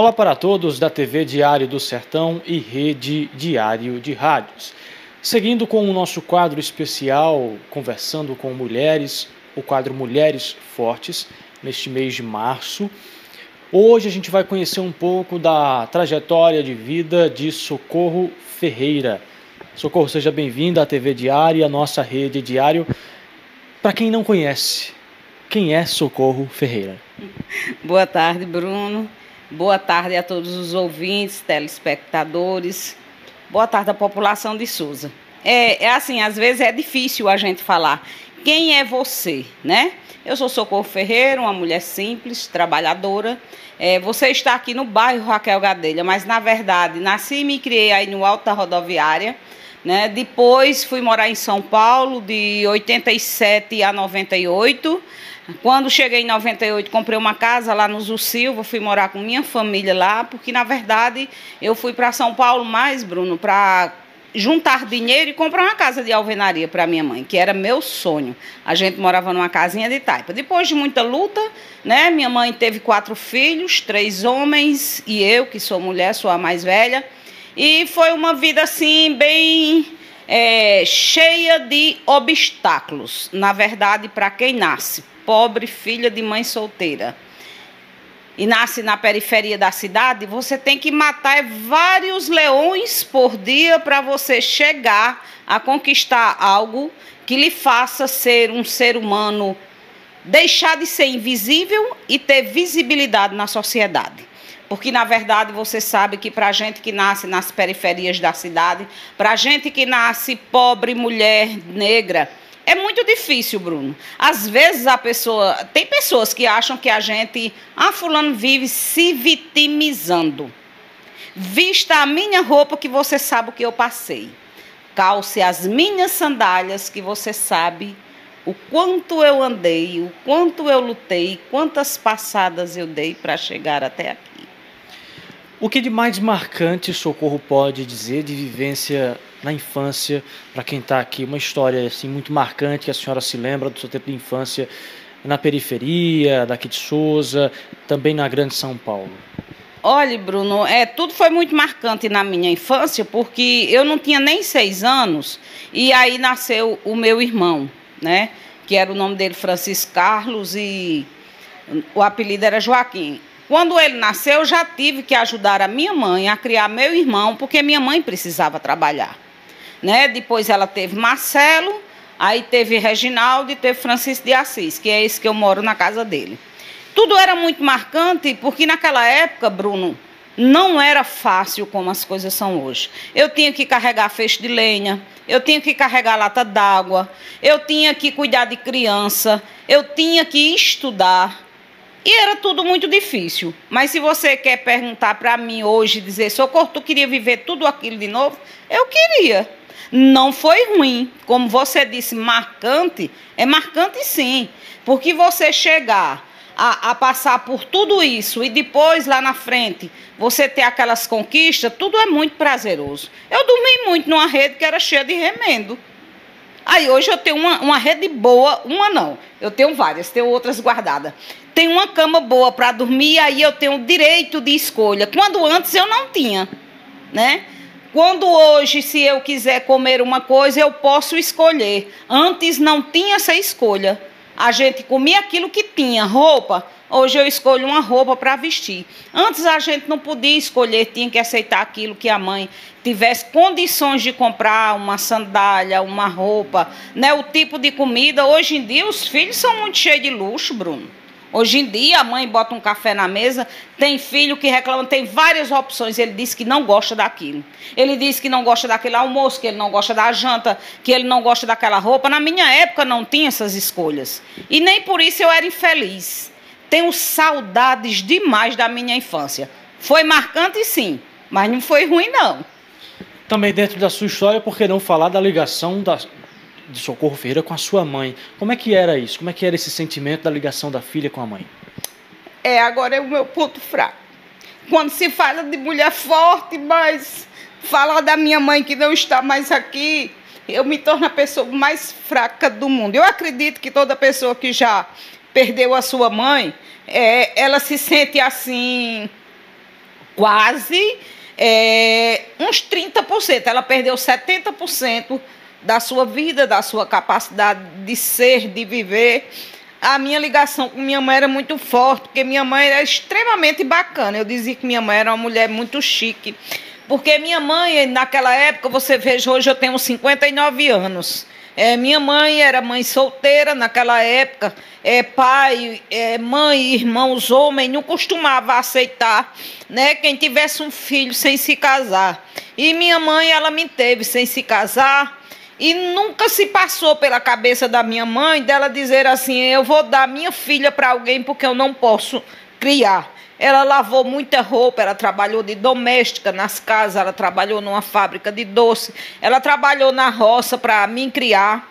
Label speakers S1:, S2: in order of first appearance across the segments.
S1: Olá para todos da TV Diário do Sertão e Rede Diário de Rádios. Seguindo com o nosso quadro especial Conversando com Mulheres, o quadro Mulheres Fortes, neste mês de março. Hoje a gente vai conhecer um pouco da trajetória de vida de Socorro Ferreira. Socorro, seja bem-vinda à TV Diário, à nossa rede diário. Para quem não conhece, quem é Socorro Ferreira?
S2: Boa tarde, Bruno. Boa tarde a todos os ouvintes, telespectadores. Boa tarde à população de Souza. É, é assim, às vezes é difícil a gente falar quem é você, né? Eu sou Socorro Ferreira, uma mulher simples, trabalhadora. É, você está aqui no bairro Raquel Gadelha, mas na verdade nasci e me criei aí no alto da rodoviária. Né? Depois fui morar em São Paulo de 87 a 98. Quando cheguei em 98, comprei uma casa lá no Zul Silva, fui morar com minha família lá, porque na verdade eu fui para São Paulo mais, Bruno, para juntar dinheiro e comprar uma casa de alvenaria para minha mãe, que era meu sonho. A gente morava numa casinha de taipa. Depois de muita luta, né, minha mãe teve quatro filhos, três homens e eu, que sou mulher, sou a mais velha. E foi uma vida assim bem é, cheia de obstáculos, na verdade, para quem nasce pobre, filha de mãe solteira, e nasce na periferia da cidade, você tem que matar vários leões por dia para você chegar a conquistar algo que lhe faça ser um ser humano, deixar de ser invisível e ter visibilidade na sociedade. Porque, na verdade, você sabe que para a gente que nasce nas periferias da cidade, para a gente que nasce pobre, mulher, negra, é muito difícil, Bruno. Às vezes a pessoa. Tem pessoas que acham que a gente. Ah, Fulano vive se vitimizando. Vista a minha roupa que você sabe o que eu passei. Calce as minhas sandálias que você sabe o quanto eu andei, o quanto eu lutei, quantas passadas eu dei para chegar até aqui.
S1: O que de mais marcante Socorro pode dizer de vivência na infância, para quem está aqui, uma história assim muito marcante que a senhora se lembra do seu tempo de infância na periferia, daqui de Souza, também na Grande São Paulo?
S2: Olha, Bruno, é, tudo foi muito marcante na minha infância, porque eu não tinha nem seis anos, e aí nasceu o meu irmão, né? Que era o nome dele Francisco Carlos e o apelido era Joaquim. Quando ele nasceu, eu já tive que ajudar a minha mãe a criar meu irmão, porque minha mãe precisava trabalhar. Né? Depois ela teve Marcelo, aí teve Reginaldo e teve Francisco de Assis, que é esse que eu moro na casa dele. Tudo era muito marcante, porque naquela época, Bruno, não era fácil como as coisas são hoje. Eu tinha que carregar feixe de lenha, eu tinha que carregar lata d'água, eu tinha que cuidar de criança, eu tinha que estudar. E era tudo muito difícil. Mas se você quer perguntar para mim hoje, dizer, Socorro, tu queria viver tudo aquilo de novo? Eu queria. Não foi ruim. Como você disse, marcante. É marcante sim. Porque você chegar a, a, passar por tudo isso e depois lá na frente você ter aquelas conquistas, tudo é muito prazeroso. Eu dormi muito numa rede que era cheia de remendo. Aí hoje eu tenho uma, uma rede boa, uma não, eu tenho várias, tenho outras guardadas. Tenho uma cama boa para dormir, aí eu tenho direito de escolha. Quando antes eu não tinha, né? Quando hoje, se eu quiser comer uma coisa, eu posso escolher. Antes não tinha essa escolha. A gente comia aquilo que tinha, roupa. Hoje eu escolho uma roupa para vestir. Antes a gente não podia escolher, tinha que aceitar aquilo que a mãe tivesse condições de comprar, uma sandália, uma roupa, né? O tipo de comida. Hoje em dia os filhos são muito cheios de luxo, Bruno. Hoje em dia, a mãe bota um café na mesa, tem filho que reclama, tem várias opções. Ele diz que não gosta daquilo. Ele diz que não gosta daquele almoço, que ele não gosta da janta, que ele não gosta daquela roupa. Na minha época não tinha essas escolhas. E nem por isso eu era infeliz. Tenho saudades demais da minha infância. Foi marcante, sim, mas não foi ruim, não.
S1: Também dentro da sua história, por que não falar da ligação da, de Socorro Ferreira com a sua mãe. Como é que era isso? Como é que era esse sentimento da ligação da filha com a mãe?
S2: É, agora é o meu ponto fraco. Quando se fala de mulher forte, mas falar da minha mãe que não está mais aqui, eu me torno a pessoa mais fraca do mundo. Eu acredito que toda pessoa que já perdeu a sua mãe, é, ela se sente assim, quase é, uns 30%. Ela perdeu 70% da sua vida, da sua capacidade de ser, de viver. A minha ligação com minha mãe era muito forte, porque minha mãe era extremamente bacana. Eu dizia que minha mãe era uma mulher muito chique. Porque minha mãe, naquela época, você veja, hoje eu tenho 59 anos. É, minha mãe era mãe solteira naquela época. É, pai, é, mãe, irmãos, homens não costumava aceitar, né, quem tivesse um filho sem se casar. E minha mãe, ela me teve sem se casar. E nunca se passou pela cabeça da minha mãe dela dizer assim: eu vou dar minha filha para alguém porque eu não posso criar. Ela lavou muita roupa, ela trabalhou de doméstica nas casas, ela trabalhou numa fábrica de doce, ela trabalhou na roça para me criar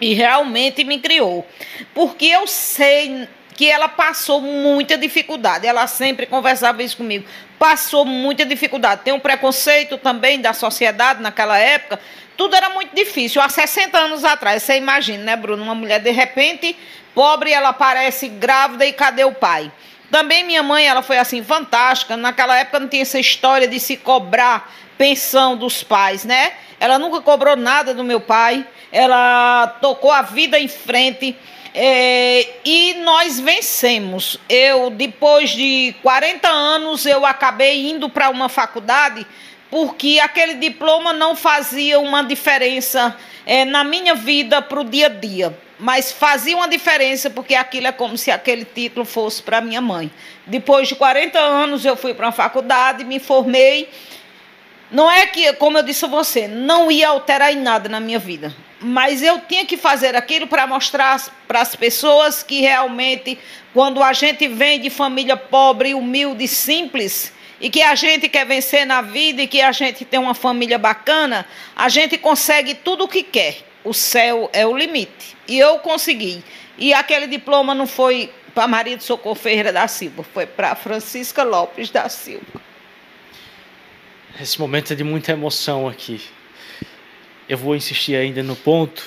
S2: e realmente me criou. Porque eu sei que ela passou muita dificuldade. Ela sempre conversava isso comigo. Passou muita dificuldade. Tem um preconceito também da sociedade naquela época. Tudo era muito difícil. Há 60 anos atrás, você imagina, né, Bruno? Uma mulher de repente pobre, ela aparece grávida e cadê o pai? Também minha mãe, ela foi assim fantástica. Naquela época não tinha essa história de se cobrar pensão dos pais, né? Ela nunca cobrou nada do meu pai. Ela tocou a vida em frente. É, e nós vencemos. Eu, depois de 40 anos, eu acabei indo para uma faculdade porque aquele diploma não fazia uma diferença é, na minha vida para o dia a dia mas fazia uma diferença porque aquilo é como se aquele título fosse para minha mãe. Depois de 40 anos eu fui para a faculdade, me formei. Não é que, como eu disse a você, não ia alterar em nada na minha vida, mas eu tinha que fazer aquilo para mostrar para as pessoas que realmente, quando a gente vem de família pobre, humilde, simples, e que a gente quer vencer na vida e que a gente tem uma família bacana, a gente consegue tudo o que quer o céu é o limite. E eu consegui. E aquele diploma não foi para Maria de Socorro Ferreira da Silva, foi para Francisca Lopes da Silva.
S1: Esse momento é de muita emoção aqui. Eu vou insistir ainda no ponto,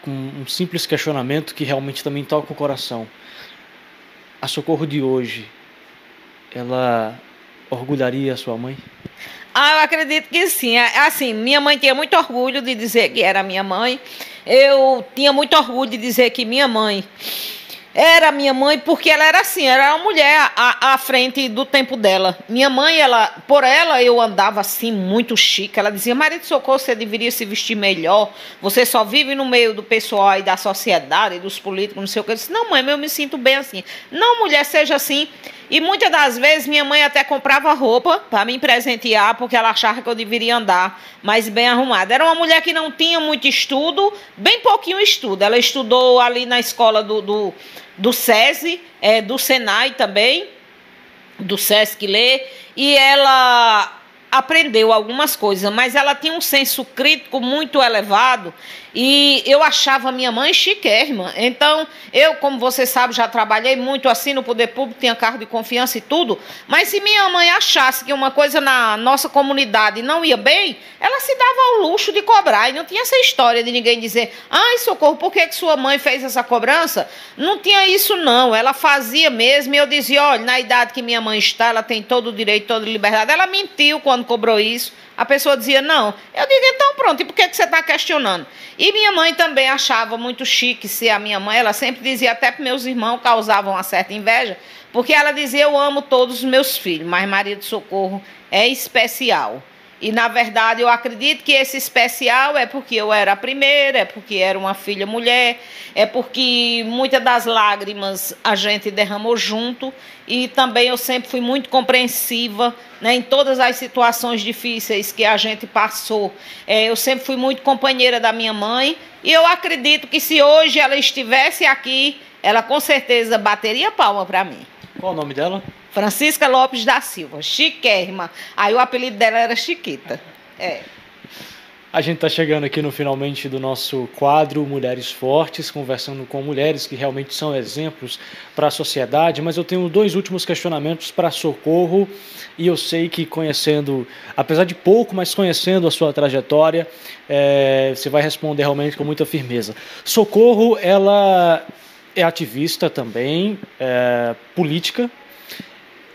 S1: com um simples questionamento que realmente também toca o coração. A Socorro de hoje, ela orgulharia a sua mãe?
S2: Ah, eu acredito que sim. É, assim, minha mãe tinha muito orgulho de dizer que era minha mãe. Eu tinha muito orgulho de dizer que minha mãe era minha mãe porque ela era assim, era uma mulher à, à, frente do tempo dela. Minha mãe, ela, por ela eu andava assim muito chique. Ela dizia: "Maria de Socorro, você deveria se vestir melhor. Você só vive no meio do pessoal e da sociedade, dos políticos, não sei o que". Eu disse: "Não, mãe, eu me sinto bem assim". Não, mulher, seja assim. E muitas das vezes minha mãe até comprava roupa para me presentear, porque ela achava que eu deveria andar mais bem arrumada. Era uma mulher que não tinha muito estudo, bem pouquinho estudo. Ela estudou ali na escola do, do, do SESI, é, do Senai também, do Sesc Lê, e ela aprendeu algumas coisas, mas ela tinha um senso crítico muito elevado e eu achava minha mãe chiquérrima. Então, eu, como você sabe, já trabalhei muito assim no poder público, tinha cargo de confiança e tudo. Mas se minha mãe achasse que uma coisa na nossa comunidade não ia bem, ela se dava ao luxo de cobrar. E não tinha essa história de ninguém dizer: ai, socorro, por que, que sua mãe fez essa cobrança? Não tinha isso, não. Ela fazia mesmo. E eu dizia: olha, na idade que minha mãe está, ela tem todo o direito, toda a liberdade. Ela mentiu quando cobrou isso. A pessoa dizia, não. Eu digo, então pronto, e por que, que você está questionando? E minha mãe também achava muito chique ser a minha mãe. Ela sempre dizia, até para meus irmãos causavam uma certa inveja, porque ela dizia, eu amo todos os meus filhos, mas Maria do Socorro é especial. E, na verdade, eu acredito que esse especial é porque eu era a primeira, é porque era uma filha mulher, é porque muitas das lágrimas a gente derramou junto. E também eu sempre fui muito compreensiva né, em todas as situações difíceis que a gente passou. É, eu sempre fui muito companheira da minha mãe. E eu acredito que se hoje ela estivesse aqui, ela com certeza bateria palma para mim.
S1: Qual o nome dela?
S2: Francisca Lopes da Silva, chiquérrima. Aí o apelido dela era Chiquita. É.
S1: A gente está chegando aqui no finalmente do nosso quadro Mulheres Fortes, conversando com mulheres que realmente são exemplos para a sociedade, mas eu tenho dois últimos questionamentos para Socorro e eu sei que conhecendo, apesar de pouco, mas conhecendo a sua trajetória, é, você vai responder realmente com muita firmeza. Socorro, ela é ativista também, é, política,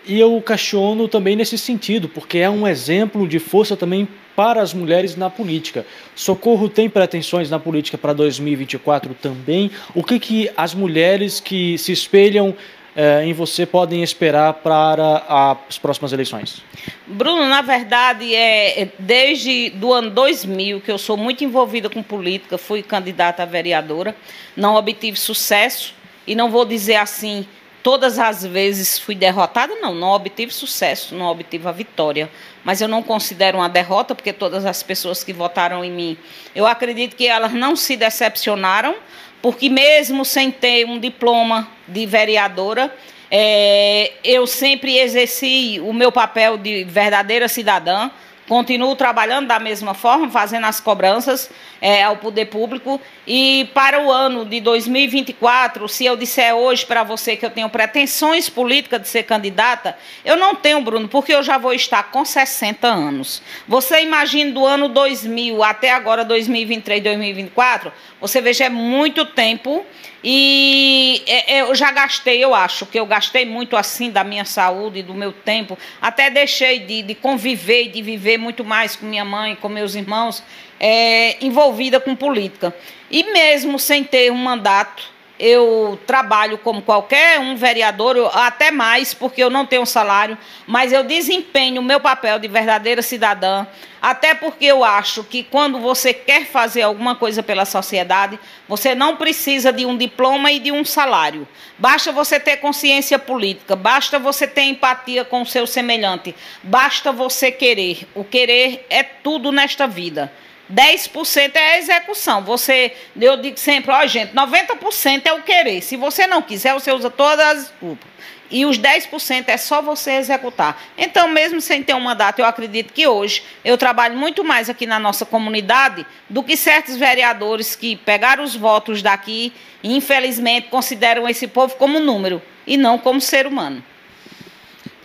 S1: E eu questiono também nesse sentido, porque é um exemplo de força também para as mulheres na política. Socorro tem pretensões na política para 2024 também. O que, que as mulheres que se espelham eh, em você podem esperar para as próximas eleições?
S2: Bruno, na verdade, é, é desde do ano 2000 que eu sou muito envolvida com política, fui candidata a vereadora, não obtive sucesso e não vou dizer assim todas as vezes fui derrotada, não, não obtive sucesso, não obtive a vitória. Mas eu não considero uma derrota, porque todas as pessoas que votaram em mim, eu acredito que elas não se decepcionaram, porque mesmo sem ter um diploma de vereadora, é, eu sempre exerci o meu papel de verdadeira cidadã. Continuo trabalhando da mesma forma, fazendo as cobranças é, ao poder público. E para o ano de 2024, se eu disser hoje para você que eu tenho pretensões políticas de ser candidata, eu não tenho, Bruno, porque eu já vou estar com 60 anos. Você imagina do ano 2000 até agora, 2023, 2024, você veja, é muito tempo. E é, é, eu já gastei, eu acho que eu gastei muito assim da minha saúde, do meu tempo. Até deixei de, de conviver e de viver muito mais com minha mãe, com meus irmãos, é, envolvida com política. E mesmo sem ter um mandato, eu trabalho como qualquer um vereador, até mais, porque eu não tenho salário, mas eu desempenho o meu papel de verdadeira cidadã, até porque eu acho que quando você quer fazer alguma coisa pela sociedade, você não precisa de um diploma e de um salário. Basta você ter consciência política, basta você ter empatia com o seu semelhante, basta você querer. O querer é tudo nesta vida. 10% é a execução. Você, eu digo sempre, ó, gente, 90% é o querer. Se você não quiser, você usa todas as desculpas. E os 10% é só você executar. Então, mesmo sem ter um mandato, eu acredito que hoje eu trabalho muito mais aqui na nossa comunidade do que certos vereadores que pegaram os votos daqui e, infelizmente, consideram esse povo como número e não como ser humano.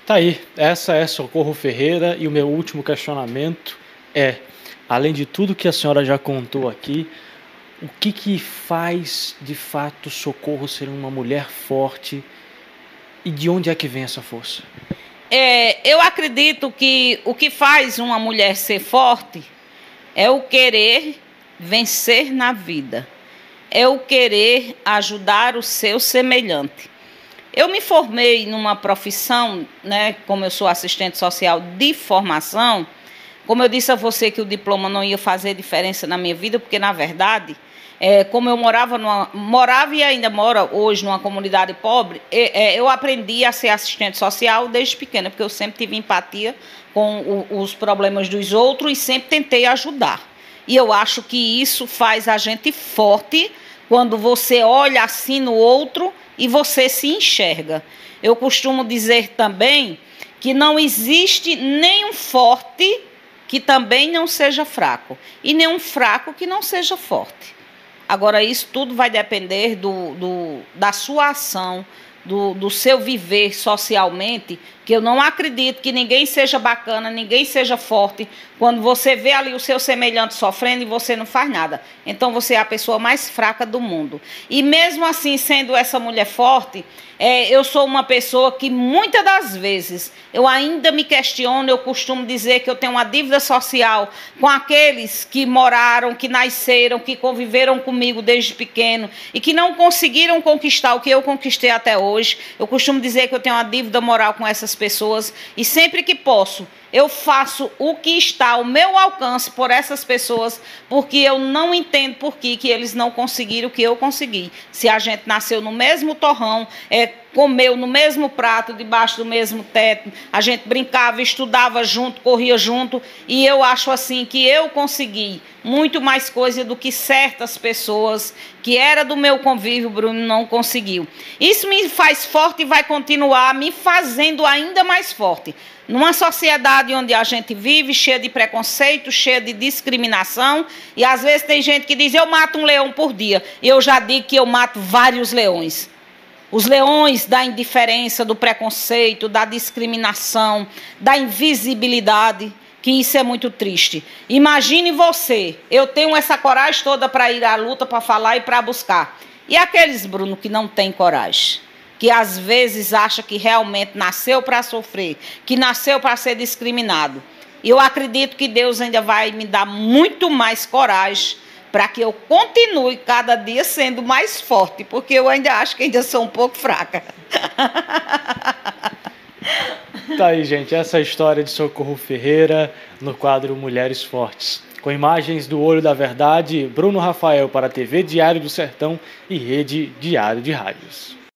S1: Tá aí. Essa é Socorro Ferreira e o meu último questionamento é além de tudo que a senhora já contou aqui, o que, que faz de fato Socorro ser uma mulher forte e de onde é que vem essa força?
S2: É, eu acredito que o que faz uma mulher ser forte é o querer vencer na vida, é o querer ajudar o seu semelhante. Eu me formei numa profissão, né, como eu sou assistente social de formação, como eu disse a você que o diploma não ia fazer diferença na minha vida, porque na verdade, é, como eu morava numa, morava e ainda moro hoje numa comunidade pobre, é, eu aprendi a ser assistente social desde pequena, porque eu sempre tive empatia com o, os problemas dos outros e sempre tentei ajudar. E eu acho que isso faz a gente forte quando você olha assim no outro e você se enxerga. Eu costumo dizer também que não existe nenhum forte que também não seja fraco, e nenhum fraco que não seja forte. Agora, isso tudo vai depender do, do da sua ação, do, do seu viver socialmente, que eu não acredito que ninguém seja bacana, ninguém seja forte, quando você vê ali o seu semelhante sofrendo e você não faz nada. Então você é a pessoa mais fraca do mundo. E mesmo assim, sendo essa mulher forte, é, eu sou uma pessoa que muitas das vezes eu ainda me questiono, eu costumo dizer que eu tenho uma dívida social com aqueles que moraram, que nasceram, que conviveram comigo desde pequeno e que não conseguiram conquistar o que eu conquistei até hoje. Eu costumo dizer que eu tenho uma dívida moral com essas pessoas e sempre que posso, eu faço o que está ao meu alcance por essas pessoas, porque eu não entendo por que, que eles não conseguiram o que eu consegui. Se a gente nasceu no mesmo torrão, é, comeu no mesmo prato, debaixo do mesmo teto, a gente brincava, estudava junto, corria junto, e eu acho assim que eu consegui muito mais coisa do que certas pessoas que era do meu convívio, Bruno, não conseguiu. Isso me faz forte e vai continuar me fazendo ainda mais forte. Numa sociedade onde a gente vive cheia de preconceito, cheia de discriminação, e às vezes tem gente que diz: eu mato um leão por dia. Eu já digo que eu mato vários leões. Os leões da indiferença, do preconceito, da discriminação, da invisibilidade, que isso é muito triste. Imagine você, eu tenho essa coragem toda para ir à luta, para falar e para buscar. E aqueles, Bruno, que não têm coragem? que às vezes acha que realmente nasceu para sofrer, que nasceu para ser discriminado. Eu acredito que Deus ainda vai me dar muito mais coragem para que eu continue cada dia sendo mais forte, porque eu ainda acho que ainda sou um pouco fraca.
S1: Tá aí, gente, essa é a história de Socorro Ferreira no quadro Mulheres Fortes. Com imagens do Olho da Verdade, Bruno Rafael para a TV Diário do Sertão e Rede Diário de Rádios.